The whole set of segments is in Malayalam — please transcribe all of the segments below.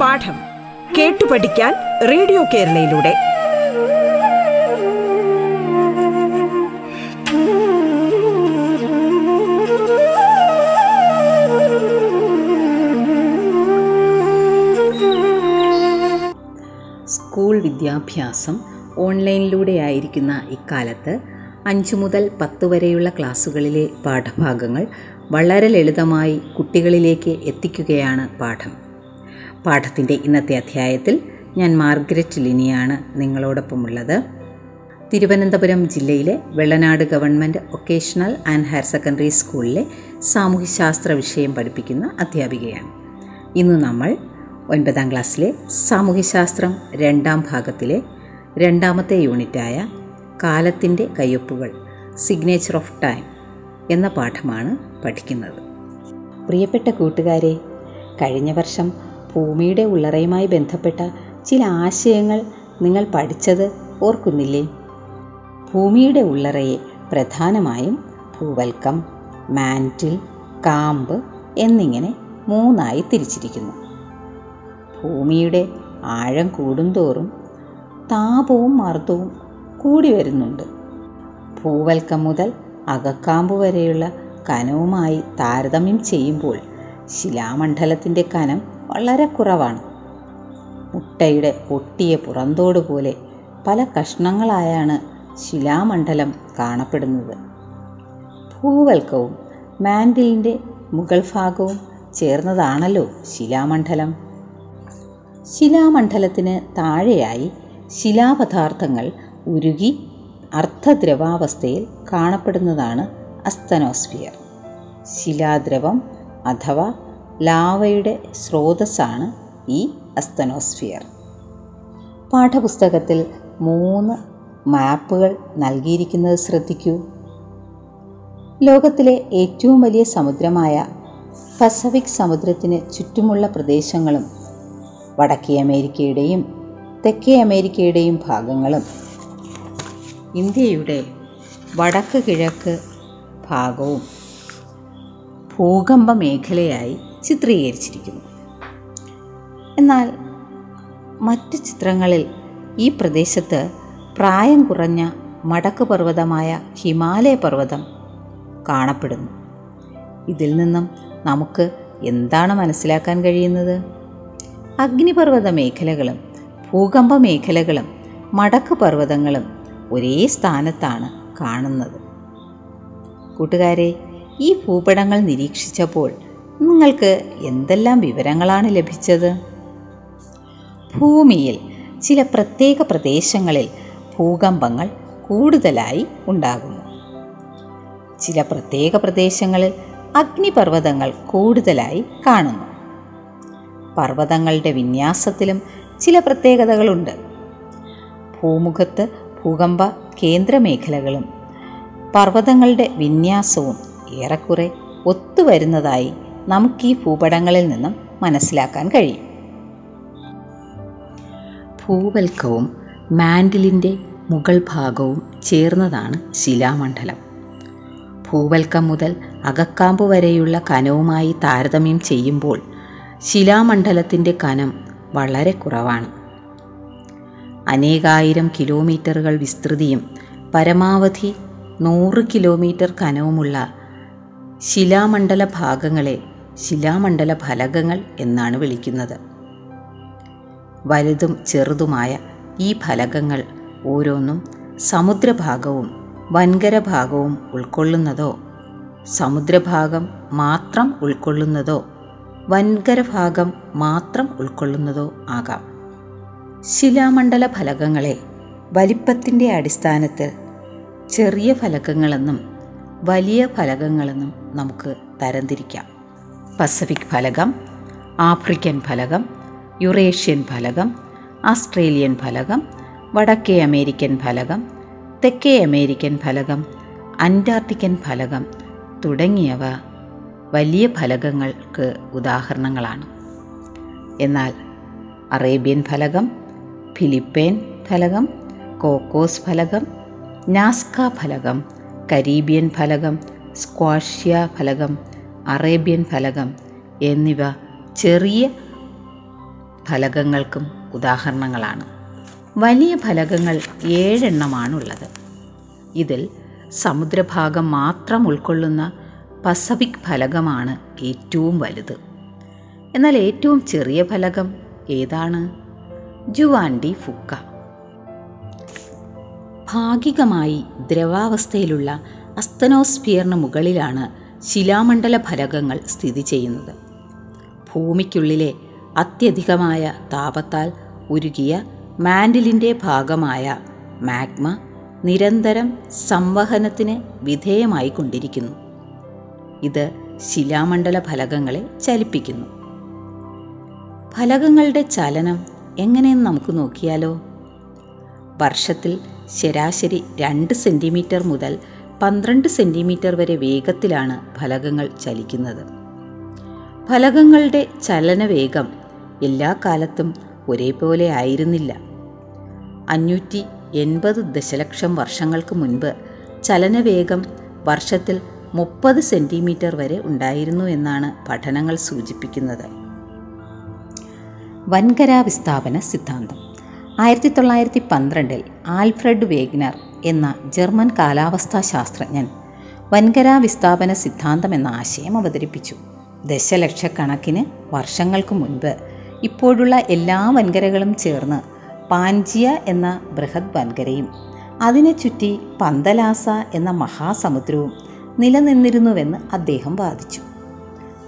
പാഠം കേട്ടു പഠിക്കാൻ റേഡിയോ കേരളയിലൂടെ. സ്കൂൾ വിദ്യാഭ്യാസം ഓൺലൈനിലൂടെ ആയിരിക്കുന്ന ഇക്കാലത്ത് അഞ്ചു മുതൽ പത്ത് വരെയുള്ള ക്ലാസ്സുകളിലെ പാഠഭാഗങ്ങൾ വളരെ ലളിതമായി കുട്ടികളിലേക്ക് എത്തിക്കുകയാണ് പാഠം. പാഠത്തിന്റെ ഇന്നത്തെ അധ്യായത്തിൽ ഞാൻ മാർഗരറ്റ് ലിനിയാണ് നിങ്ങളോടൊപ്പമുള്ളത്. തിരുവനന്തപുരം ജില്ലയിലെ Vellanad government vocational and higher secondary സ്കൂളിലെ സാമൂഹ്യശാസ്ത്ര വിഷയം പഠിപ്പിക്കുന്ന അധ്യാപികയാണ്. ഇന്ന് നമ്മൾ ഒൻപതാം ക്ലാസ്സിലെ സാമൂഹ്യശാസ്ത്രം രണ്ടാം ഭാഗത്തിലെ രണ്ടാമത്തെ യൂണിറ്റായ കാലത്തിന്റെ കയ്യൊപ്പുകൾ സിഗ്നേച്ചർ ഓഫ് ടൈം എന്ന പാഠമാണ് പഠിക്കുന്നത്. പ്രിയപ്പെട്ട കൂട്ടുകാരെ കഴിഞ്ഞ വർഷം ഭൂമിയുടെ ഉള്ളറയുമായി ബന്ധപ്പെട്ട ചില ആശയങ്ങൾ നിങ്ങൾ പഠിച്ചത് ഓർക്കുന്നില്ലേ? ഭൂമിയുടെ ഉള്ളറയെ പ്രധാനമായും ഭൂവൽക്കം മാന്റിൽ കാമ്പ് എന്നിങ്ങനെ മൂന്നായി തിരിച്ചിരിക്കുന്നു. ഭൂമിയുടെ ആഴം കൂടുന്തോറും താപവും മർദ്ദവും കൂടി വരുന്നുണ്ട്. പൂവൽക്കം മുതൽ അകക്കാമ്പ് വരെയുള്ള കനവുമായി താരതമ്യം ചെയ്യുമ്പോൾ ശിലാമണ്ഡലത്തിന്റെ കനം വളരെ കുറവാണ്. മുട്ടയുടെ ഒട്ടിയ പുറന്തോട് പോലെ പല കഷ്ണങ്ങളായാണ് ശിലാമണ്ഡലം കാണപ്പെടുന്നത്. ഭൂവൽക്കവും മാൻഡിലിന്റെ മുകൾ ഭാഗവും ചേർന്നതാണല്ലോ ശിലാമണ്ഡലം. ശിലാമണ്ഡലത്തിന് താഴെയായി ശിലാപദാർത്ഥങ്ങൾ ഉരുകി അർദ്ധദ്രവാവസ്ഥയിൽ കാണപ്പെടുന്നതാണ് അസ്തനോസ്ഫിയർ. ശിലാദ്രവം അഥവാ ലാവയുടെ സ്രോതസ്സാണ് ഈ അസ്തനോസ്ഫിയർ. പാഠപുസ്തകത്തിൽ മൂന്ന് മാപ്പുകൾ നൽകിയിരിക്കുന്നത് ശ്രദ്ധിക്കൂ. ലോകത്തിലെ ഏറ്റവും വലിയ സമുദ്രമായ പസഫിക് സമുദ്രത്തിന് ചുറ്റുമുള്ള പ്രദേശങ്ങളും വടക്കേ അമേരിക്കയുടെയും തെക്കേ അമേരിക്കയുടെയും ഭാഗങ്ങളും ഇന്ത്യയുടെ വടക്ക് കിഴക്ക് ഭാഗവും ഭൂകമ്പ മേഖലയായി ചിത്രീകരിച്ചിരിക്കുന്നു. എന്നാൽ മറ്റ് ചിത്രങ്ങളിൽ ഈ പ്രദേശത്ത് പ്രായം കുറഞ്ഞ മടക്ക് പർവതമായ ഹിമാലയ പർവതം കാണപ്പെടുന്നു. ഇതിൽ നിന്നും നമുക്ക് എന്താണ് മനസ്സിലാക്കാൻ കഴിയുന്നത്? അഗ്നിപർവത മേഖലകളും ഭൂകമ്പ മേഖലകളും മടക്ക് പർവതങ്ങളും ഒരേ സ്ഥാനത്താണ് കാണുന്നത്. കൂട്ടുകാരെ ഈ ഭൂപടങ്ങൾ നിരീക്ഷിച്ചപ്പോൾ നിങ്ങൾക്ക് എന്തെല്ലാം വിവരങ്ങളാണ് ലഭിച്ചത്? ഭൂമിയിൽ ചില പ്രത്യേക പ്രദേശങ്ങളിൽ ഭൂകമ്പങ്ങൾ കൂടുതലായി ഉണ്ടാകുന്നു. ചില പ്രത്യേക പ്രദേശങ്ങളിൽ അഗ്നിപർവതങ്ങൾ കൂടുതലായി കാണുന്നു. പർവതങ്ങളുടെ വിന്യാസത്തിലും ചില പ്രത്യേകതകളുണ്ട്. ഭൂമുഖത്ത് ഭൂകമ്പ കേന്ദ്രമേഖലകളും പർവതങ്ങളുടെ വിന്യാസവും ഏറെക്കുറെ ഒത്തുവരുന്നതായി നമുക്ക് ഈ ഭൂപടങ്ങളിൽ നിന്നും മനസ്സിലാക്കാൻ കഴിയും. ഭൂവൽക്കവും മാൻഡിലിന്റെ മുകൾ ഭാഗവും ചേർന്നതാണ് ശിലാമണ്ഡലം. ഭൂവൽക്കം മുതൽ അകക്കാമ്പ് വരെയുള്ള കനവുമായി താരതമ്യം ചെയ്യുമ്പോൾ ശിലാമണ്ഡലത്തിന്റെ കനം വളരെ കുറവാണ്. അനേകായിരം കിലോമീറ്ററുകൾ വിസ്തൃതിയും പരമാവധി നൂറ് കിലോമീറ്റർ കനവുമുള്ള ശിലാമണ്ഡല ഭാഗങ്ങളെ ശിലാമണ്ഡല ഫലകങ്ങൾ എന്നാണ് വിളിക്കുന്നത്. വലുതും ചെറുതുമായ ഈ ഫലകങ്ങൾ ഓരോന്നും സമുദ്രഭാഗവും വൻകര ഭാഗവും ഉൾക്കൊള്ളുന്നതോ സമുദ്രഭാഗം മാത്രം ഉൾക്കൊള്ളുന്നതോ വൻകര ഭാഗം മാത്രം ഉൾക്കൊള്ളുന്നതോ ആകാം. ശിലാമണ്ഡല ഫലകങ്ങളെ വലിപ്പത്തിന്റെ അടിസ്ഥാനത്തിൽ ചെറിയ ഫലകങ്ങളെന്നും വലിയ ഫലകങ്ങളെന്നും നമുക്ക് തരംതിരിക്കാം. പസഫിക് ഫലകം ആഫ്രിക്കൻ ഫലകം യുറേഷ്യൻ ഫലകം ആസ്ട്രേലിയൻ ഫലകം വടക്കേ അമേരിക്കൻ ഫലകം തെക്കേ അമേരിക്കൻ ഫലകം അന്റാർട്ടിക്കൻ ഫലകം തുടങ്ങിയവ വലിയ ഫലകങ്ങൾക്ക് ഉദാഹരണങ്ങളാണ്. എന്നാൽ അറേബ്യൻ ഫലകം ഫിലിപ്പൈൻ ഫലകം കോക്കോസ് ഫലകം നാസ്ക ഫലകം കരീബിയൻ ഫലകം സ്ക്വാഷ്യ ഫലകം അറേബ്യൻ ഫലകം എന്നിവ ചെറിയ ഫലകങ്ങൾക്കും ഉദാഹരണങ്ങളാണ്. വലിയ ഫലകങ്ങൾ ഏഴെണ്ണമാണുള്ളത്. ഇതിൽ സമുദ്രഭാഗം മാത്രം ഉൾക്കൊള്ളുന്ന പസഫിക് ഫലകമാണ് ഏറ്റവും വലുത്. എന്നാൽ ഏറ്റവും ചെറിയ ഫലകം ഏതാണ്? ജുവാൻഡി ഫുക്ക. ഭാഗികമായി ദ്രവാവസ്ഥയിലുള്ള അസ്തനോസ്ഫിയറിന് മുകളിലാണ് ശിലാമണ്ഡല ഫലകങ്ങൾ സ്ഥിതി ചെയ്യുന്നത്. ഭൂമിക്കുള്ളിലെ അത്യധികമായ താപത്താൽ ഉരുകിയ മാൻഡിലിന്റെ ഭാഗമായ മാഗ്മ നിരന്തരം സംവഹനത്തിന് വിധേയമായി കൊണ്ടിരിക്കുന്നു ഇത് ശിലാമണ്ഡല ഫലകങ്ങളെ ചലിപ്പിക്കുന്നു. ഫലകങ്ങളുടെ ചലനം എങ്ങനെയെന്ന് നമുക്ക് നോക്കിയാലോ? വർഷത്തിൽ ശരാശരി രണ്ട് സെന്റിമീറ്റർ മുതൽ പന്ത്രണ്ട് സെന്റിമീറ്റർ വരെ വേഗത്തിലാണ് ഫലകങ്ങൾ ചലിക്കുന്നത്. ഫലകങ്ങളുടെ ചലനവേഗം എല്ലാ കാലത്തും ഒരേപോലെ ആയിരുന്നില്ല. അഞ്ഞൂറ്റി എൺപത് ദശലക്ഷം വർഷങ്ങൾക്ക് മുൻപ് ചലനവേഗം വർഷത്തിൽ മുപ്പത് സെന്റിമീറ്റർ വരെ ഉണ്ടായിരുന്നു എന്നാണ് പഠനങ്ങൾ സൂചിപ്പിക്കുന്നത്. വൻകര വിസ്ഥാപന സിദ്ധാന്തം. ആയിരത്തി തൊള്ളായിരത്തി പന്ത്രണ്ടിൽ ആൽഫ്രഡ് വേഗ്നർ എന്ന ജർമ്മൻ കാലാവസ്ഥാ ശാസ്ത്രജ്ഞൻ വൻകര വിസ്ഥാപന സിദ്ധാന്തം എന്ന ആശയം അവതരിപ്പിച്ചു. ദശലക്ഷക്കണക്കിന് വർഷങ്ങൾക്ക് മുൻപ് ഇപ്പോഴുള്ള എല്ലാ വൻകരകളും ചേർന്ന് പാൻജിയ എന്ന ബൃഹത് വൻകരയും അതിനെ ചുറ്റി പന്തലാസ എന്ന മഹാസമുദ്രവും നിലനിന്നിരുന്നുവെന്ന് അദ്ദേഹം വാദിച്ചു.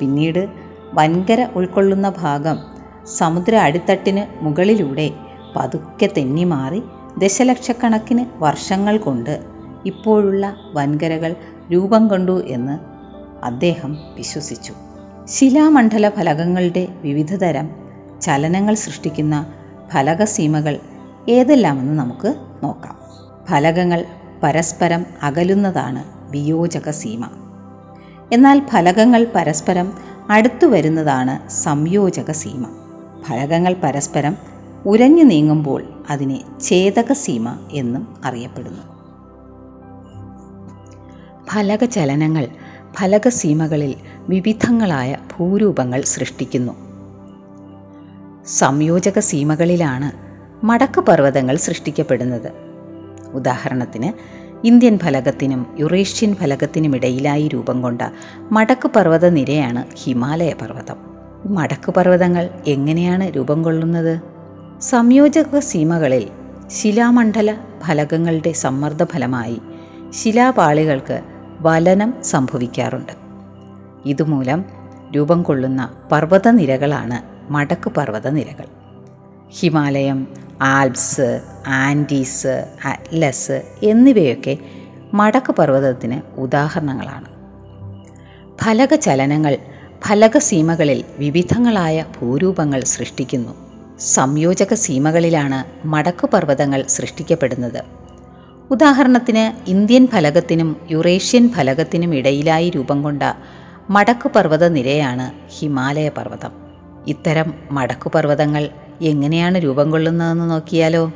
പിന്നീട് വൻകര ഉൾക്കൊള്ളുന്ന ഭാഗം സമുദ്ര അടിത്തട്ടിന് മുകളിലൂടെ പതുക്കെ തെന്നിമാറി ദശലക്ഷക്കണക്കിന് വർഷങ്ങൾ കൊണ്ട് ഇപ്പോഴുള്ള വൻകരകൾ രൂപം കൊണ്ടു എന്ന് അദ്ദേഹം വിശ്വസിച്ചു. ശിലാമണ്ഡല ഫലകങ്ങളുടെ വിവിധതരം ചലനങ്ങൾ സൃഷ്ടിക്കുന്ന ഫലകസീമകൾ ഏതെല്ലാമെന്ന് നമുക്ക് നോക്കാം. ഫലകങ്ങൾ പരസ്പരം അകലുന്നതാണ് വിയോജക സീമ എന്നാൽ ഫലകങ്ങൾ പരസ്പരം അടുത്തു വരുന്നതാണ് സംയോജക സീമ ഫലകങ്ങൾ പരസ്പരം ഉരഞ്ഞു നീങ്ങുമ്പോൾ അതിനെ ഛേദക സീമ എന്നും അറിയപ്പെടുന്നു. ഫലക ചലനങ്ങൾ ഫലക സീമകളിൽ വിവിധങ്ങളായ ഭൂരൂപങ്ങൾ സൃഷ്ടിക്കുന്നു. സംയോജക സീമകളിലാണ് മടക്ക് പർവതങ്ങൾ സൃഷ്ടിക്കപ്പെടുന്നത്. ഉദാഹരണത്തിന് ഇന്ത്യൻ ഫലകത്തിനും യുറേഷ്യൻ ഫലകത്തിനുമിടയിലായി രൂപം കൊണ്ട മടക്ക് പർവത നിരയാണ് ഹിമാലയ പർവതം. മടക്ക് പർവതങ്ങൾ എങ്ങനെയാണ് രൂപം കൊള്ളുന്നത്? സംയോജക സീമകളിൽ ശിലാമണ്ഡല ഫലകങ്ങളുടെ സമ്മർദ്ദ ഫലമായി ശിലാപാളികൾക്ക് വലനം സംഭവിക്കാറുണ്ട്. ഇതുമൂലം രൂപം കൊള്ളുന്ന പർവതനിരകളാണ് മടക്ക് പർവതനിരകൾ ഹിമാലയം ആൽപ്സ് ആൻഡീസ് അറ്റ്ലസ് എന്നിവയൊക്കെ മടക്ക് പർവതത്തിന് ഉദാഹരണങ്ങളാണ്. ഫലക ചലനങ്ങൾ ഫലകസീമകളിൽ വിവിധങ്ങളായ ഭൂരൂപങ്ങൾ സൃഷ്ടിക്കുന്നു. സംയോജക സീമകളിലാണ് മടക്കു പർവതങ്ങൾ സൃഷ്ടിക്കപ്പെടുന്നത്. ഉദാഹരണത്തിന് ഇന്ത്യൻ ഫലകത്തിനും യുറേഷ്യൻ ഫലകത്തിനും ഇടയിലായി രൂപം കൊണ്ട മടക്കു പർവത നിരയാണ് ഹിമാലയ പർവതം. ഇത്തരം മടക്കു പർവതങ്ങൾ എങ്ങനെയാണ് രൂപം കൊള്ളുന്നതെന്ന് നോക്കിയാലോ?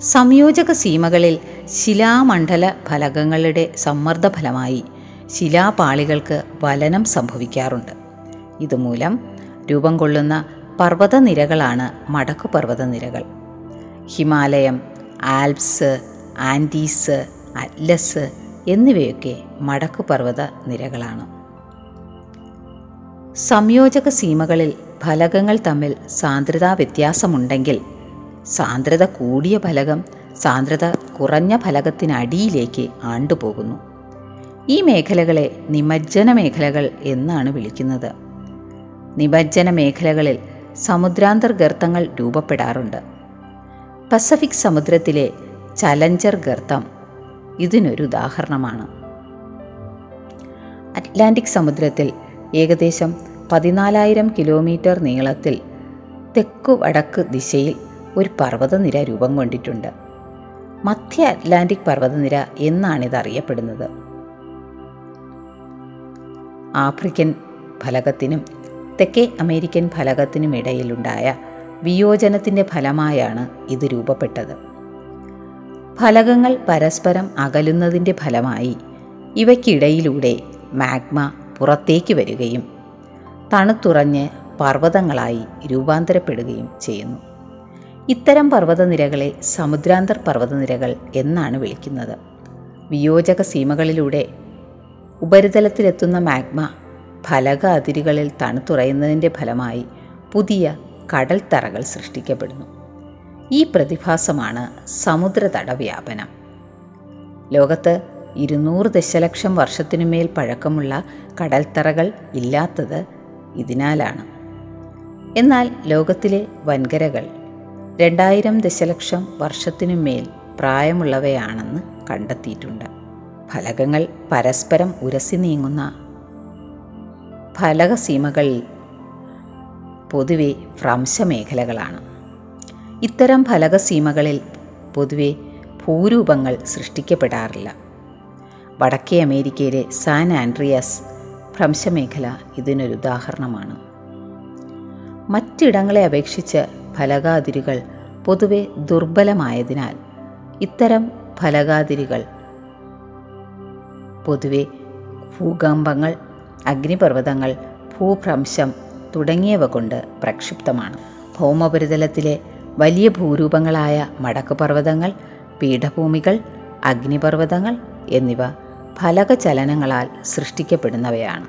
സംയോജക സീമകളിൽ ശിലാമണ്ഡല ഫലകങ്ങളുടെ സമ്മർദ്ദ ഫലമായി ശിലാപാളികൾക്ക് വലനം സംഭവിക്കാറുണ്ട്. ഇതുമൂലം രൂപം കൊള്ളുന്ന പർവതനിരകളാണ് മടക്കു പർവതനിരകൾ. ഹിമാലയം ആൽപ്സ് ആൻഡീസ് അറ്റ്ലസ് എന്നിവയൊക്കെ മടക്കു പർവത നിരകളാണ് സംയോജക സീമകളിൽ ഫലകങ്ങൾ തമ്മിൽ സാന്ദ്രതാ വ്യത്യാസമുണ്ടെങ്കിൽ സാന്ദ്രത കൂടിയ ഫലകം സാന്ദ്രത കുറഞ്ഞ ഫലകത്തിനടിയിലേക്ക് ആണ്ടുപോകുന്നു. ഈ മേഖലകളെ നിമജ്ജന മേഖലകൾ എന്നാണ് വിളിക്കുന്നത്. നിമജ്ജന മേഖലകളിൽ സമുദ്രാന്തർ ഗർത്തങ്ങൾ രൂപപ്പെടാറുണ്ട്. പസഫിക് സമുദ്രത്തിലെ ചലഞ്ചർ ഗർത്തം ഇതിനൊരു ഉദാഹരണമാണ്. അറ്റ്ലാന്റിക് സമുദ്രത്തിൽ ഏകദേശം പതിനാലായിരം കിലോമീറ്റർ നീളത്തിൽ തെക്കു വടക്ക് ദിശയിൽ ഒരു പർവതനിര രൂപം കൊണ്ടിട്ടുണ്ട്. മധ്യ അറ്റ്ലാന്റിക് പർവതനിര എന്നാണിത് അറിയപ്പെടുന്നത് ആഫ്രിക്കൻ ഫലകത്തിനും തെക്കേ അമേരിക്കൻ ഫലകത്തിനും ഇടയിലുണ്ടായ വിയോജനത്തിന്റെ ഫലമായാണ് ഇത് രൂപപ്പെട്ടത്. ഫലകങ്ങൾ പരസ്പരം അകലുന്നതിന്റെ ഫലമായി ഇവയ്ക്കിടയിലൂടെ മാഗ്മ പുറത്തേക്ക് വരികയും തണുത്തുറഞ്ഞ് പർവതങ്ങളായി രൂപാന്തരപ്പെടുകയും ചെയ്യുന്നു. ഇത്തരം പർവതനിരകളെ സമുദ്രാന്തർ പർവതനിരകൾ എന്നാണ് വിളിക്കുന്നത്. വിയോജക സീമകളിലൂടെ ഉപരിതലത്തിലെത്തുന്ന മാഗ്മ ഫലക അതിരുകളിൽ തണുത്തുറയുന്നതിന്റെ ഫലമായി പുതിയ കടൽത്തറകൾ സൃഷ്ടിക്കപ്പെടുന്നു. ഈ പ്രതിഭാസമാണ് സമുദ്രതട വ്യാപനം ലോകത്ത് ഇരുന്നൂറ് ദശലക്ഷം വർഷത്തിനുമേൽ പഴക്കമുള്ള കടൽത്തറകൾ ഇല്ലാത്തത് ഇതിനാലാണ്. എന്നാൽ ലോകത്തിലെ വൻകരകൾ രണ്ടായിരം ദശലക്ഷം വർഷത്തിനുമേൽ പ്രായമുള്ളവയാണെന്ന് കണ്ടെത്തിയിട്ടുണ്ട്. ഫലകങ്ങൾ പരസ്പരം ഉരസി നീങ്ങുന്ന ഫലകസീമകൾ പൊതുവെ ഭ്രംശമേഖലകളാണ്. ഇത്തരം ഫലകസീമകളിൽ പൊതുവെ ഭൂരൂപങ്ങൾ സൃഷ്ടിക്കപ്പെടാറില്ല. വടക്കേ അമേരിക്കയിലെ സാൻ ആൻഡ്രിയാസ് ഭ്രംശമേഖല ഇതിനൊരു ഉദാഹരണമാണ്. മറ്റിടങ്ങളെ അപേക്ഷിച്ച് ഫലകാതിരുകൾ പൊതുവെ ദുർബലമായതിനാൽ ഇത്തരം ഫലകാതിരുകൾ പൊതുവെ ഭൂകമ്പങ്ങൾ അഗ്നിപർവതങ്ങൾ ഭൂഭ്രംശം തുടങ്ങിയവ കൊണ്ട് പ്രക്ഷിപ്തമാണ് ഭൗമോപരിതലത്തിലെ വലിയ ഭൂരൂപങ്ങളായ മടക്കുപർവതങ്ങൾ പീഠഭൂമികൾ അഗ്നിപർവതങ്ങൾ എന്നിവ ഫലകചലനങ്ങളാൽ സൃഷ്ടിക്കപ്പെടുന്നവയാണ്.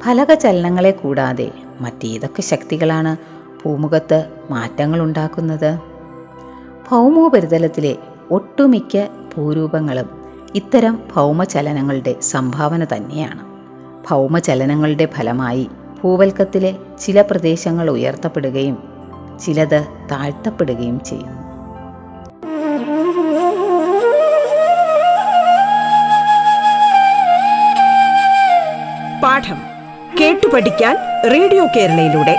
ഫലകചലനങ്ങളെ കൂടാതെ മറ്റേതൊക്കെ ശക്തികളാണ് ഭൂമുഖത്ത് മാറ്റങ്ങൾ ഉണ്ടാക്കുന്നത്? ഭൗമോപരിതലത്തിലെ ഒട്ടുമിക്ക ഭൂരൂപങ്ങളും ഇത്തരം ഭൗമചലനങ്ങളുടെ സംഭാവന തന്നെയാണ്. ഭൗമചലനങ്ങളുടെ ഫലമായി ഭൂവൽക്കത്തിലെ ചില പ്രദേശങ്ങൾ ഉയർത്തപ്പെടുകയും ചിലത് താഴ്ത്തപ്പെടുകയും ചെയ്യുന്നു. പാഠം കേട്ടു പഠിക്കാൻ റേഡിയോ കേരളയിലൂടെ.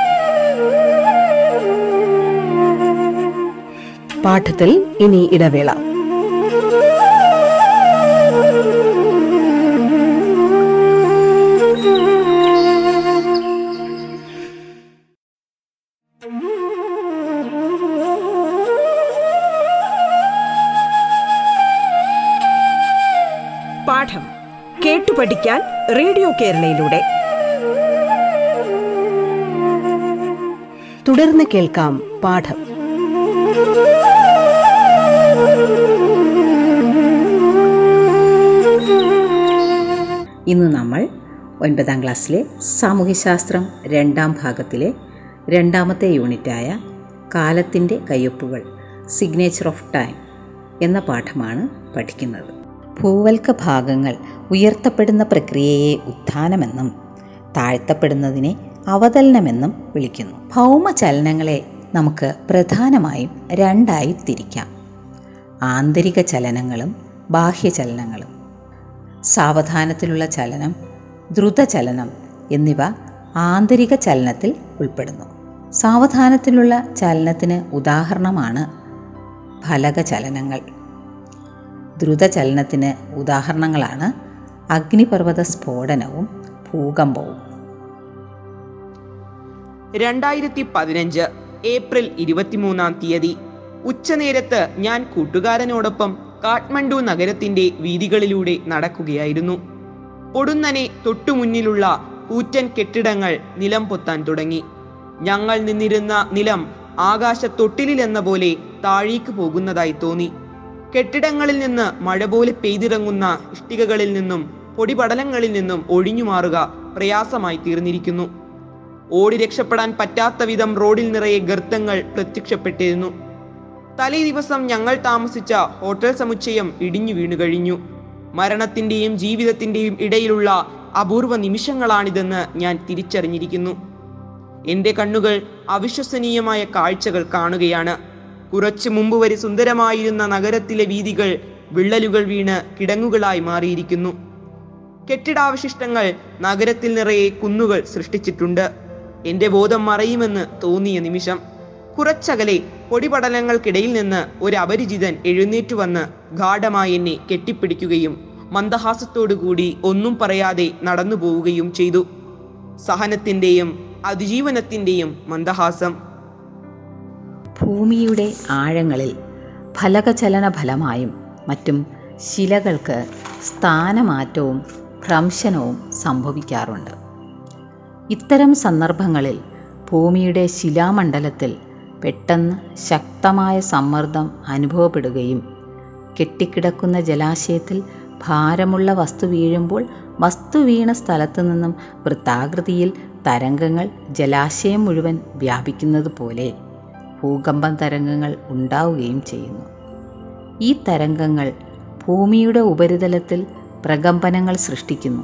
പാഠത്തിൽ ഇനി ഇടവേള. കേരളയിലൂടെ. തുടർന്ന് കേൾക്കാം പാഠം. ഇന്ന് നമ്മൾ ഒൻപതാം ക്ലാസ്സിലെ സാമൂഹ്യശാസ്ത്രം രണ്ടാം ഭാഗത്തിലെ രണ്ടാമത്തെ യൂണിറ്റായ കാലത്തിന്റെ കയ്യൊപ്പുകൾ സിഗ്നേച്ചർ ഓഫ് ടൈം എന്ന പാഠമാണ് പഠിക്കുന്നത്. ഭൂവൽക്ക ഭാഗങ്ങൾ ഉയർത്തപ്പെടുന്ന പ്രക്രിയയെ ഉത്ഥാനമെന്നും താഴ്ത്തപ്പെടുന്നതിനെ അവതലനമെന്നും വിളിക്കുന്നു. ഭൗമചലനങ്ങളെ നമുക്ക് പ്രധാനമായും രണ്ടായി തിരിക്കാം. ആന്തരിക ചലനങ്ങളും ബാഹ്യ ചലനങ്ങളും സാവധാനത്തിലുള്ള ചലനം ദ്രുതചലനം എന്നിവ ആന്തരിക ചലനത്തിൽ ഉൾപ്പെടുന്നു. സാവധാനത്തിലുള്ള ചലനത്തിന് ഉദാഹരണമാണ് ഫലക ഫലകചലനങ്ങൾ. ദ്രുതചലനത്തിന് ഉദാഹരണങ്ങളാണ് അഗ്നിപർവത സ്ഫോടനവും ഭൂകമ്പവും. രണ്ടായിരത്തി പതിനഞ്ച് ഏപ്രിൽ ഇരുപത്തിമൂന്നാം തീയതി ഉച്ചനേരത്ത് ഞാൻ കൂട്ടുകാരനോടൊപ്പം കാഠ്മണ്ഡു നഗരത്തിന്റെ വീതികളിലൂടെ നടക്കുകയായിരുന്നു. പൊടുന്നനെ തൊട്ടുമുന്നിലുള്ള കൂറ്റൻ കെട്ടിടങ്ങൾ നിലം പൊത്താൻ തുടങ്ങി. ഞങ്ങൾ നിന്നിരുന്ന നിലം ആകാശത്തൊട്ടിലെന്ന പോലെ താഴേക്ക് പോകുന്നതായി തോന്നി. കെട്ടിടങ്ങളിൽ നിന്ന് മഴ പോലെ പെയ്തിറങ്ങുന്ന ഇഷ്ടികകളിൽ നിന്നും പൊടിപടലങ്ങളിൽ നിന്നും ഒഴിഞ്ഞു മാറുക പ്രയാസമായി തീർന്നിരിക്കുന്നു. ഓടി രക്ഷപ്പെടാൻ പറ്റാത്ത വിധം റോഡിൽ നിറയെ ഗർത്തങ്ങൾ പ്രത്യക്ഷപ്പെട്ടിരുന്നു. തലേ ദിവസം ഞങ്ങൾ താമസിച്ച ഹോട്ടൽ സമുച്ചയം ഇടിഞ്ഞു വീണു കഴിഞ്ഞു. മരണത്തിന്റെയും ജീവിതത്തിന്റെയും ഇടയിലുള്ള അപൂർവ നിമിഷങ്ങളാണിതെന്ന് ഞാൻ തിരിച്ചറിഞ്ഞിരിക്കുന്നു. എന്റെ കണ്ണുകൾ അവിശ്വസനീയമായ കാഴ്ചകൾ കാണുകയാണ്. കുറച്ചു മുമ്പ് വരെ സുന്ദരമായിരുന്ന നഗരത്തിലെ വീതികൾ വിള്ളലുകൾ വീണ് കിടങ്ങുകളായി മാറിയിരിക്കുന്നു. കെട്ടിടാവശിഷ്ടങ്ങൾ നഗരത്തിൽ നിറയെ കുന്നുകൾ സൃഷ്ടിച്ചിട്ടുണ്ട്. എന്റെ ബോധം മറയുമെന്ന് തോന്നിയ നിമിഷം കുറച്ചകലെ പൊടിപടലങ്ങൾക്കിടയിൽ നിന്ന് ഒരു അപരിചിതൻ എഴുന്നേറ്റു വന്ന് ഗാഠമായി എന്നെ കെട്ടിപ്പിടിക്കുകയും മന്ദഹാസത്തോടുകൂടി ഒന്നും പറയാതെ നടന്നു പോവുകയും ചെയ്തു. സഹനത്തിന്റെയും അതിജീവനത്തിന്റെയും മന്ദഹാസം. ഭൂമിയുടെ ആഴങ്ങളിൽ ഫലകചലന ഫലമായും മറ്റും ശിലകൾക്ക് സ്ഥാനമാറ്റവും ഭ്രംശനവും സംഭവിക്കാറുണ്ട്. ഇത്തരം സന്ദർഭങ്ങളിൽ ഭൂമിയുടെ ശിലാമണ്ഡലത്തിൽ പെട്ടെന്ന് ശക്തമായ സമ്മർദ്ദം അനുഭവപ്പെടുകയും കെട്ടിക്കിടക്കുന്ന ജലാശയത്തിൽ ഭാരമുള്ള വസ്തു വീഴുമ്പോൾ വസ്തു വീണ സ്ഥലത്തു നിന്നും വൃത്താകൃതിയിൽ തരംഗങ്ങൾ ജലാശയം മുഴുവൻ വ്യാപിക്കുന്നത് പോലെ ഭൂകമ്പം തരംഗങ്ങൾ ഉണ്ടാവുകയും ചെയ്യുന്നു. ഈ തരംഗങ്ങൾ ഭൂമിയുടെ ഉപരിതലത്തിൽ പ്രകമ്പനങ്ങൾ സൃഷ്ടിക്കുന്നു.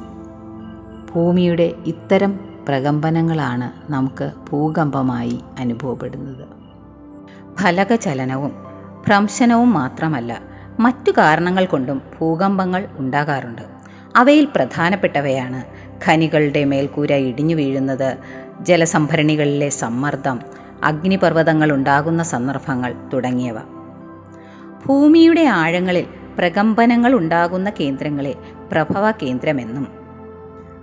ഭൂമിയുടെ ഇത്തരം പ്രകമ്പനങ്ങളാണ് നമുക്ക് ഭൂകമ്പമായി അനുഭവപ്പെടുന്നത്. ഫലകചലനവും ഭ്രംശനവും മാത്രമല്ല മറ്റു കാരണങ്ങൾ കൊണ്ടും ഭൂകമ്പങ്ങൾ ഉണ്ടാകാറുണ്ട്. അവയിൽ പ്രധാനപ്പെട്ടവയാണ് ഖനികളുടെ മേൽക്കൂര ഇടിഞ്ഞു വീഴുന്നത് ജലസംഭരണികളിലെ സമ്മർദ്ദം അഗ്നിപർവതങ്ങൾ ഉണ്ടാകുന്ന സന്ദർഭങ്ങൾ തുടങ്ങിയവ. ഭൂമിയുടെ ആഴങ്ങളിൽ പ്രകമ്പനങ്ങൾ ഉണ്ടാകുന്ന കേന്ദ്രങ്ങളെ പ്രഭവ കേന്ദ്രമെന്നും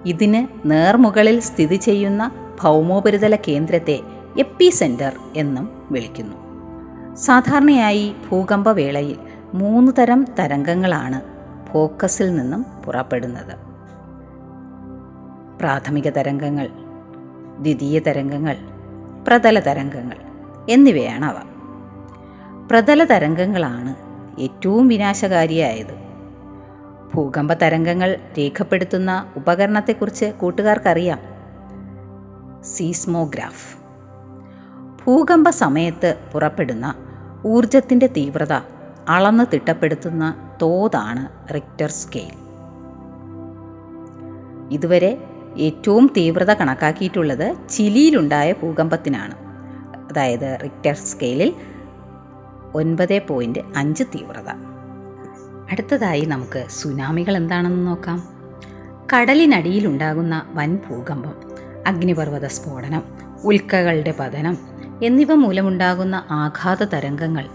ഇതിന് നേർമുകളിൽ സ്ഥിതി ചെയ്യുന്ന ഭൗമോപരിതല കേന്ദ്രത്തെ എപ്പി സെന്റർ എന്നും വിളിക്കുന്നു. സാധാരണയായി ഭൂകമ്പ വേളയിൽ മൂന്ന് തരം തരംഗങ്ങളാണ് ഫോക്കസിൽ നിന്നും പുറപ്പെടുന്നത്. പ്രാഥമിക തരംഗങ്ങൾ ദ്വിതീയ തരംഗങ്ങൾ പ്രതല തരംഗങ്ങൾ എന്നിവയാണ് അവ. പ്രതല തരംഗങ്ങളാണ് ഏറ്റവും വിനാശകാരിയായത്. ഭൂകമ്പ തരംഗങ്ങൾ രേഖപ്പെടുത്തുന്ന ഉപകരണത്തെക്കുറിച്ച് കൂട്ടുകാർക്കറിയാം. സീസ്മോഗ്രാഫ്. ഭൂകമ്പ സമയത്ത് പുറപ്പെടുന്ന ഊർജത്തിന്റെ തീവ്രത അളന്ന് തിട്ടപ്പെടുത്തുന്ന തോതാണ് റിക്ടർ സ്കെയിൽ. ഇതുവരെ ഏറ്റവും തീവ്രത കണക്കാക്കിയിട്ടുള്ളത് ചിലിയിലുണ്ടായ ഭൂകമ്പത്തിനാണ്. അതായത് റിക്ടർ സ്കെയിലിൽ ഒൻപത് പോയിന്റ് അഞ്ച് തീവ്രത. അടുത്തതായി നമുക്ക് സുനാമികൾ എന്താണെന്ന് നോക്കാം. കടലിനടിയിലുണ്ടാകുന്ന വൻ ഭൂകമ്പം അഗ്നിപർവത സ്ഫോടനം ഉൽക്കകളുടെ പതനം എന്നിവ മൂലമുണ്ടാകുന്ന ആഘാത തരംഗങ്ങൾ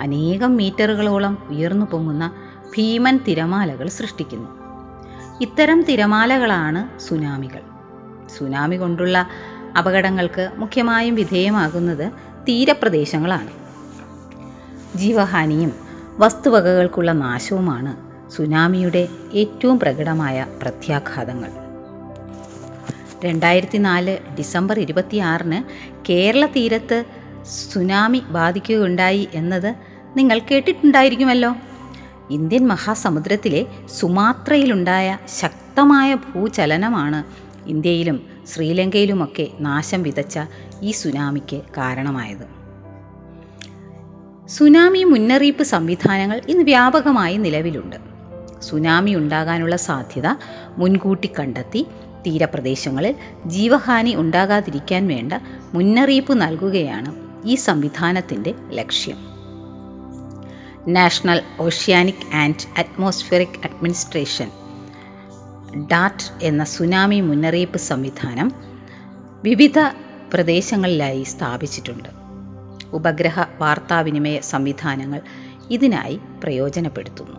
അനേകം മീറ്ററുകളോളം ഉയർന്നു പൊങ്ങുന്ന ഭീമൻ തിരമാലകൾ സൃഷ്ടിക്കുന്നു. ഇത്തരം തിരമാലകളാണ് സുനാമികൾ. സുനാമി കൊണ്ടുള്ള അപകടങ്ങൾക്ക് മുഖ്യമായും വിധേയമാകുന്നത് തീരപ്രദേശങ്ങളാണ്. ജീവഹാനിയും വസ്തുവകകൾക്കുള്ള നാശവുമാണ് സുനാമിയുടെ ഏറ്റവും പ്രകടമായ പ്രത്യാഘാതങ്ങൾ. രണ്ടായിരത്തി നാല് ഡിസംബർ ഇരുപത്തിയാറിന് കേരള തീരത്ത് സുനാമി ബാധിക്കുകയുണ്ടായി എന്നത് നിങ്ങൾ കേട്ടിട്ടുണ്ടായിരിക്കുമല്ലോ. ഇന്ത്യൻ മഹാസമുദ്രത്തിലെ സുമാത്രയിലുണ്ടായ ശക്തമായ ഭൂചലനമാണ് ഇന്ത്യയിലും ശ്രീലങ്കയിലുമൊക്കെ നാശം വിതച്ച ഈ സുനാമിക്ക് കാരണമായത്. സുനാമി മുന്നറിയിപ്പ് സംവിധാനങ്ങൾ ഇന്ന് വ്യാപകമായി നിലവിലുണ്ട്. സുനാമി ഉണ്ടാകാനുള്ള സാധ്യത മുൻകൂട്ടി കണ്ടെത്തി തീരപ്രദേശങ്ങളിൽ ജീവഹാനി ഉണ്ടാകാതിരിക്കാൻ വേണ്ട മുന്നറിയിപ്പ് നൽകുകയാണ് ഈ സംവിധാനത്തിന്റെ ലക്ഷ്യം. National oceanic and atmospheric administration ഡാറ്റ് എന്ന സുനാമി മുന്നറിയിപ്പ് സംവിധാനം വിവിധ പ്രദേശങ്ങളിലായി സ്ഥാപിച്ചിട്ടുണ്ട്. ഉപഗ്രഹ വാർത്താവിനിമയ സംവിധാനങ്ങൾ ഇതിനായി പ്രയോജനപ്പെടുത്തുന്നു.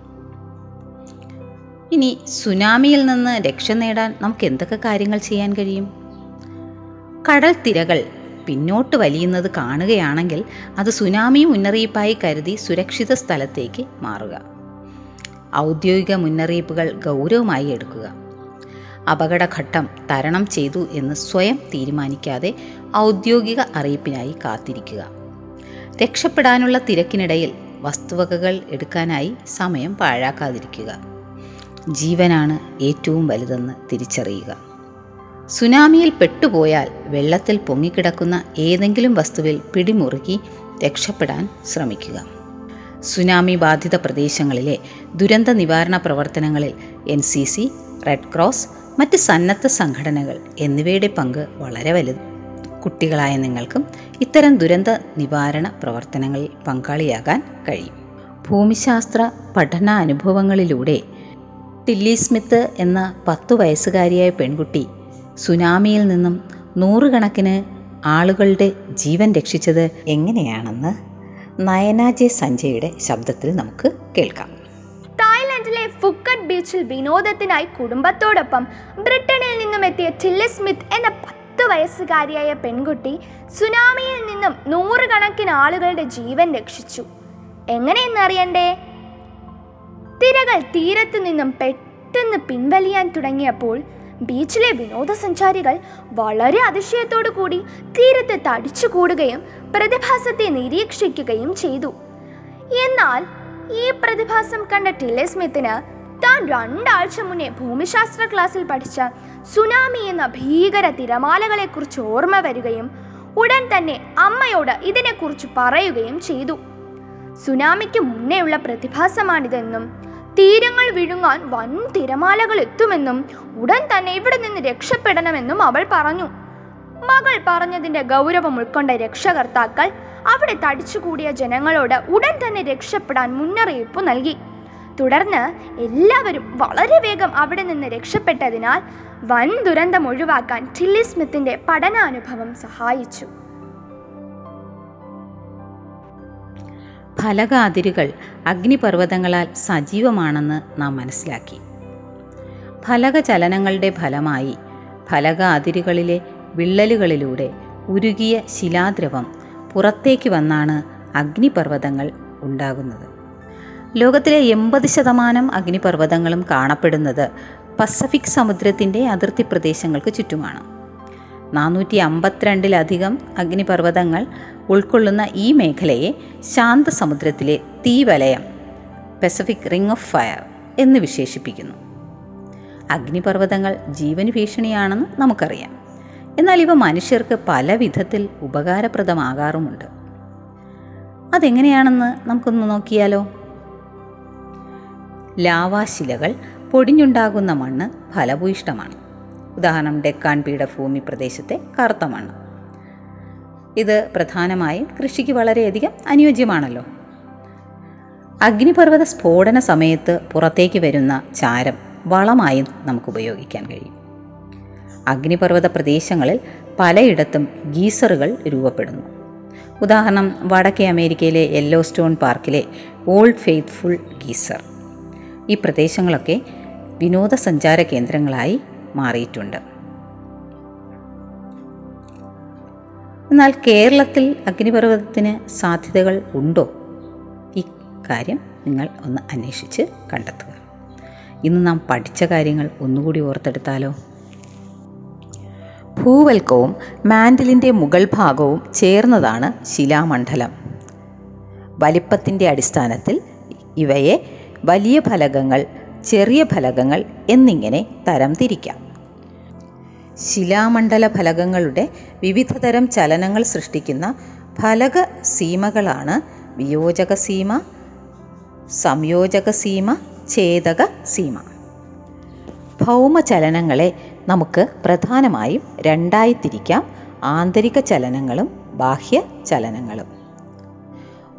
ഇനി സുനാമിയിൽ നിന്ന് രക്ഷ നേടാൻ നമുക്ക് എന്തൊക്കെ കാര്യങ്ങൾ ചെയ്യാൻ കഴിയും? കടൽ തിരകൾ പിന്നോട്ട് വലിയുന്നത് കാണുകയാണെങ്കിൽ അത് സുനാമി മുന്നറിയിപ്പായി കരുതി സുരക്ഷിത സ്ഥലത്തേക്ക് മാറുക. ഔദ്യോഗിക മുന്നറിയിപ്പുകൾ ഗൗരവമായി എടുക്കുക. അപകടഘട്ടം തരണം ചെയ്തു എന്ന് സ്വയം തീരുമാനിക്കാതെ ഔദ്യോഗിക അറിയിപ്പിനായി കാത്തിരിക്കുക. രക്ഷപ്പെടാനുള്ള തിരക്കിനിടയിൽ വസ്തുവകകൾ എടുക്കാനായി സമയം പാഴാക്കാതിരിക്കുക. ജീവനാണ് ഏറ്റവും വലുതെന്ന് തിരിച്ചറിയുക. സുനാമിയിൽ പെട്ടുപോയാൽ വെള്ളത്തിൽ പൊങ്ങിക്കിടക്കുന്ന ഏതെങ്കിലും വസ്തുവിൽ പിടിമുറുകി രക്ഷപ്പെടാൻ ശ്രമിക്കുക. സുനാമി ബാധിത പ്രദേശങ്ങളിലെ ദുരന്ത നിവാരണ പ്രവർത്തനങ്ങളിൽ N C C red cross മറ്റ് സന്നദ്ധ സംഘടനകൾ എന്നിവയുടെ പങ്ക് വളരെ വലുത്. കുട്ടികളായ നിങ്ങൾക്കും ഇത്തരം ദുരന്ത നിവാരണ പ്രവർത്തനങ്ങളിൽ പങ്കാളിയാകാൻ കഴിയും. ഭൂമിശാസ്ത്ര പഠന അനുഭവങ്ങളിലൂടെ ടില്ലി സ്മിത്ത് എന്ന പത്തു വയസ്സുകാരിയായ പെൺകുട്ടി സുനാമിയിൽ നിന്നും നൂറുകണക്കിന് ആളുകളുടെ ജീവൻ രക്ഷിച്ചത് എങ്ങനെയാണെന്ന് നയന ജെ സഞ്ജയുടെ ശബ്ദത്തിൽ നമുക്ക് കേൾക്കാം. തായ്ലൻഡിലെ ഫുക്കറ്റ് ബീച്ചിൽ വിനോദത്തിനായി കുടുംബത്തോടൊപ്പം ബ്രിട്ടനിൽ നിന്നും എത്തിയ ടില്ലി സ്മിത്ത് എന്ന പത്ത് വയസ്സുകാരിയായ പെൺകുട്ടി സുനാമിയിൽ നിന്നും നൂറുകണക്കിന് ആളുകളുടെ ജീവൻ രക്ഷിച്ചു. എങ്ങനെയെന്നറിയണ്ടേ തിരകൾ തീരത്തു നിന്നും പെട്ടെന്ന് പിൻവലിയാൻ തുടങ്ങിയപ്പോൾ ബീച്ചിലെ വിനോദസഞ്ചാരികൾ വളരെ അതിശയത്തോടു കൂടി തീരത്ത് തടിച്ചുകൂടുകയും പ്രതിഭാസത്തെ നിരീക്ഷിക്കുകയും ചെയ്തു. എന്നാൽ ഈ പ്രതിഭാസം കണ്ട ടില്ലെ സ്മിത്തിന് താൻ രണ്ടാഴ്ച മുന്നേ ഭൂമിശാസ്ത്ര ക്ലാസ്സിൽ പഠിച്ച സുനാമി എന്ന ഭീകര തിരമാലകളെക്കുറിച്ച് ഓർമ്മ വരികയും ഉടൻ തന്നെ അമ്മയോട് ഇതിനെക്കുറിച്ച് പറയുകയും ചെയ്തു. സുനാമിക്ക് മുന്നേയുള്ള പ്രതിഭാസമാണിതെന്നും തീരങ്ങൾ വിഴുങ്ങാൻ വൻ തിരമാലകൾ എത്തുമെന്നും ഉടൻ തന്നെ ഇവിടെ നിന്ന് രക്ഷപ്പെടണമെന്നും അവൾ പറഞ്ഞു. മകൾ പറഞ്ഞതിന്റെ ഗൗരവം ഉൾക്കൊണ്ട രക്ഷകർത്താക്കൾ അവിടെ തടിച്ചുകൂടിയ ജനങ്ങളോട് ഉടൻ തന്നെ രക്ഷപ്പെടാൻ മുന്നറിയിപ്പ് നൽകി. തുടർന്ന് എല്ലാവരും വളരെ വേഗം അവിടെ നിന്ന് രക്ഷപ്പെട്ടതിനാൽ വൻ ദുരന്തം ഒഴിവാക്കാൻ ടില്ലി സ്മിത്തിന്റെ പഠനാനുഭവം സഹായിച്ചു. ഫലകാതിരുകൾ അഗ്നിപർവതങ്ങളാൽ സജീവമാണെന്ന് നാം മനസ്സിലാക്കി. ഫലക ചലനങ്ങളുടെ ഫലമായി ഫലക അതിരുകളിലെ വിള്ളലുകളിലൂടെ ഉരുകിയ ശിലാദ്രവം പുറത്തേക്ക് വന്നാണ് അഗ്നിപർവതങ്ങൾ ഉണ്ടാകുന്നത്. ലോകത്തിലെ എൺപത് ശതമാനം അഗ്നിപർവതങ്ങളും കാണപ്പെടുന്നത് പസഫിക് സമുദ്രത്തിന്റെ അതിർത്തി പ്രദേശങ്ങൾക്ക് ചുറ്റുമാണ്. നാനൂറ്റി അമ്പത്തിരണ്ടിലധികം അഗ്നിപർവതങ്ങൾ ഉൾക്കൊള്ളുന്ന ഈ മേഖലയെ ശാന്തസമുദ്രത്തിലെ തീവലയം പസഫിക് റിംഗ് ഓഫ് ഫയർ എന്ന് വിശേഷിപ്പിക്കുന്നു. അഗ്നിപർവതങ്ങൾ ജീവന് ഭീഷണിയാണെന്ന് നമുക്കറിയാം. എന്നാൽ ഇവ മനുഷ്യർക്ക് പല വിധത്തിൽ ഉപകാരപ്രദമാകാറുമുണ്ട്. അതെങ്ങനെയാണെന്ന് നമുക്കൊന്ന് നോക്കിയാലോ? ലാവാശിലകൾ പൊടിഞ്ഞുണ്ടാകുന്ന മണ്ണ് ഫലഭൂയിഷ്ടമാണ് ഉദാഹരണം ഡെക്കാൻ പീഠഭൂമി പ്രദേശത്തെ കറുത്ത മണ്ണ്. ഇത് പ്രധാനമായും കൃഷിക്ക് വളരെയധികം അനുയോജ്യമാണല്ലോ. അഗ്നിപർവത സ്ഫോടന സമയത്ത് പുറത്തേക്ക് വരുന്ന ചാരം വളമായും നമുക്ക് ഉപയോഗിക്കാൻ കഴിയും. അഗ്നിപർവത പ്രദേശങ്ങളിൽ പലയിടത്തും ഗീസറുകൾ രൂപപ്പെടുന്നു. ഉദാഹരണം വടക്കേ അമേരിക്കയിലെ യെല്ലോ സ്റ്റോൺ പാർക്കിലെ ഓൾഡ് ഫെയ്ത്ത്ഫുൾ ഗീസർ. ഈ പ്രദേശങ്ങളൊക്കെ വിനോദസഞ്ചാര കേന്ദ്രങ്ങളായി മാറിയിട്ടുണ്ട്. എന്നാൽ കേരളത്തിൽ അഗ്നിപർവതത്തിന് സാധ്യതകൾ ഉണ്ടോ? ഈ കാര്യം നിങ്ങൾ ഒന്ന് അന്വേഷിച്ച് കണ്ടെത്തുക. ഇന്ന് നാം പഠിച്ച കാര്യങ്ങൾ ഒന്നുകൂടി ഓർത്തെടുത്താലോ? ഭൂവൽക്കവും മാൻഡിലിന്റെ മുകൾ ഭാഗവും ചേർന്നതാണ് ശിലാമണ്ഡലം. വലിപ്പത്തിന്റെ അടിസ്ഥാനത്തിൽ ഇവയെ വലിയ ഫലകങ്ങൾ ചെറിയ ഫലകങ്ങൾ എന്നിങ്ങനെ തരംതിരിക്കാം. ശിലാമണ്ഡല ഫലകങ്ങളുടെ വിവിധതരം ചലനങ്ങൾ സൃഷ്ടിക്കുന്ന ഫലക സീമകളാണ് വിയോജക സീമ സംയോജക സീമ ഛേദക സീമ ഭൗമചലനങ്ങളെ നമുക്ക് പ്രധാനമായും രണ്ടായി തിരിക്കാം ആന്തരിക ചലനങ്ങളും ബാഹ്യ ചലനങ്ങളും.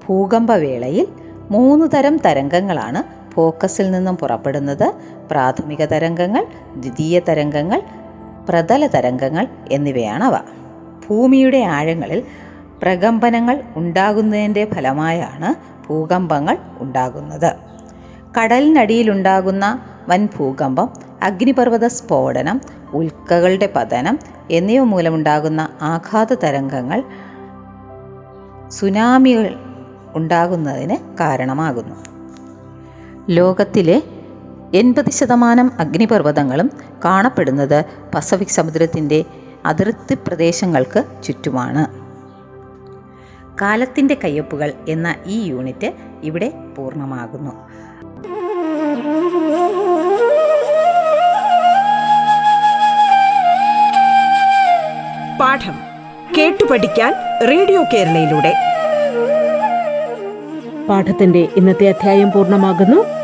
ഭൂകമ്പവേളയിൽ മൂന്ന് തരം തരംഗങ്ങളാണ് ഫോക്കസിൽ നിന്നും പുറപ്പെടുന്നത്. പ്രാഥമിക തരംഗങ്ങൾ ദ്വിതീയ തരംഗങ്ങൾ പ്രതല തരംഗങ്ങൾ എന്നിവയാണവ. ഭൂമിയുടെ ആഴങ്ങളിൽ പ്രകമ്പനങ്ങൾ ഉണ്ടാകുന്നതിന്റെ ഫലമായാണ് ഭൂകമ്പങ്ങൾ ഉണ്ടാകുന്നത്. കടലിനടിയിലുണ്ടാകുന്ന വൻ ഭൂകമ്പം അഗ്നിപർവത സ്ഫോടനം ഉൽക്കകളുടെ പതനം എന്നിവ മൂലമുണ്ടാകുന്ന ആഘാത തരംഗങ്ങൾ സുനാമികൾ ഉണ്ടാകുന്നതിന് കാരണമാകുന്നു. ലോകത്തിലെ എൺപത് ശതമാനം അഗ്നിപർവതങ്ങളും കാണപ്പെടുന്നത് പസഫിക് സമുദ്രത്തിന്റെ അതിർത്തി പ്രദേശങ്ങൾക്ക് ചുറ്റുമാണ്. കാലത്തിന്റെ കയ്യൊപ്പുകൾ എന്ന ഈ യൂണിറ്റ് ഇവിടെ പൂർണമാകുന്നു. പാഠം കേട്ടു പഠിക്കാൻ റേഡിയോ കേരളയിലൂടെ. പാഠത്തിന്റെ ഇന്നത്തെ അധ്യായം പൂർണമാകുന്നു.